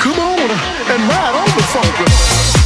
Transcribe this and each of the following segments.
Come on and ride on the funk.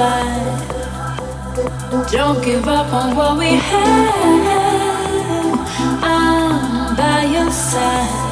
side. Don't give up on what we have. I'm by your side.